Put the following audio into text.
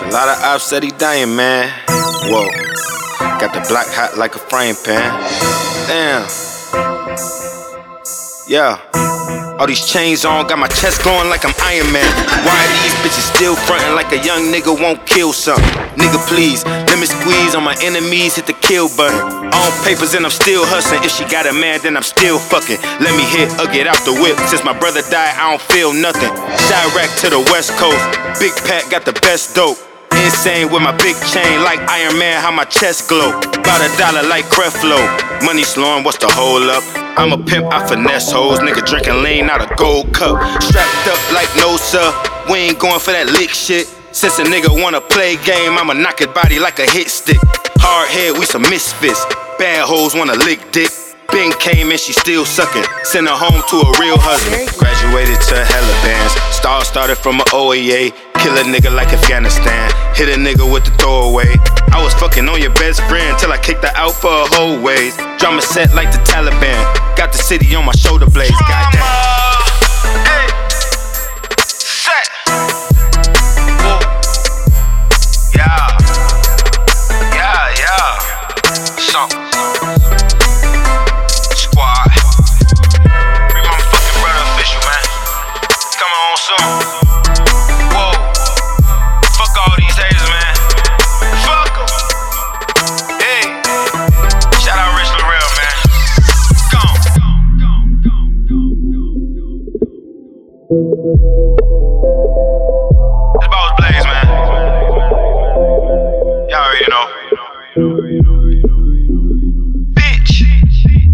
A lot of ops said he dying, man. Whoa. Got the black hat like a frying pan. Damn. Yeah. All these chains on, got my chest glowing like I'm Iron Man. Why these bitches still frontin' like a young nigga won't kill something? Nigga, please, let me squeeze on my enemies, hit the kill button. On papers and I'm still hustling. If she got a man, then I'm still fucking. Let me hit or get out the whip. Since my brother died, I don't feel nothing. Direct to the west coast. Big Pat got the best dope. Insane with my big chain, like Iron Man, how my chest glow. About a dollar like Creflo. Money slowing, what's the hold up? I'm a pimp, I finesse hoes. Nigga drinking lean out a gold cup. Strapped up like no sir. We ain't going for that lick shit. Since a nigga wanna play game, I'ma knock his body like a hit stick. Hard head, we some misfits. Bad hoes wanna lick dick. Ben came and she still sucking. Send her home to a real husband. Graduated to hella bands. Star started from a OAA. Kill a nigga like Afghanistan. Hit a nigga with the throwaway. I was fucking on your best friend till I kicked her out for a whole ways. Drama set like the Taliban. Got the city on my shoulder blades. Goddamn.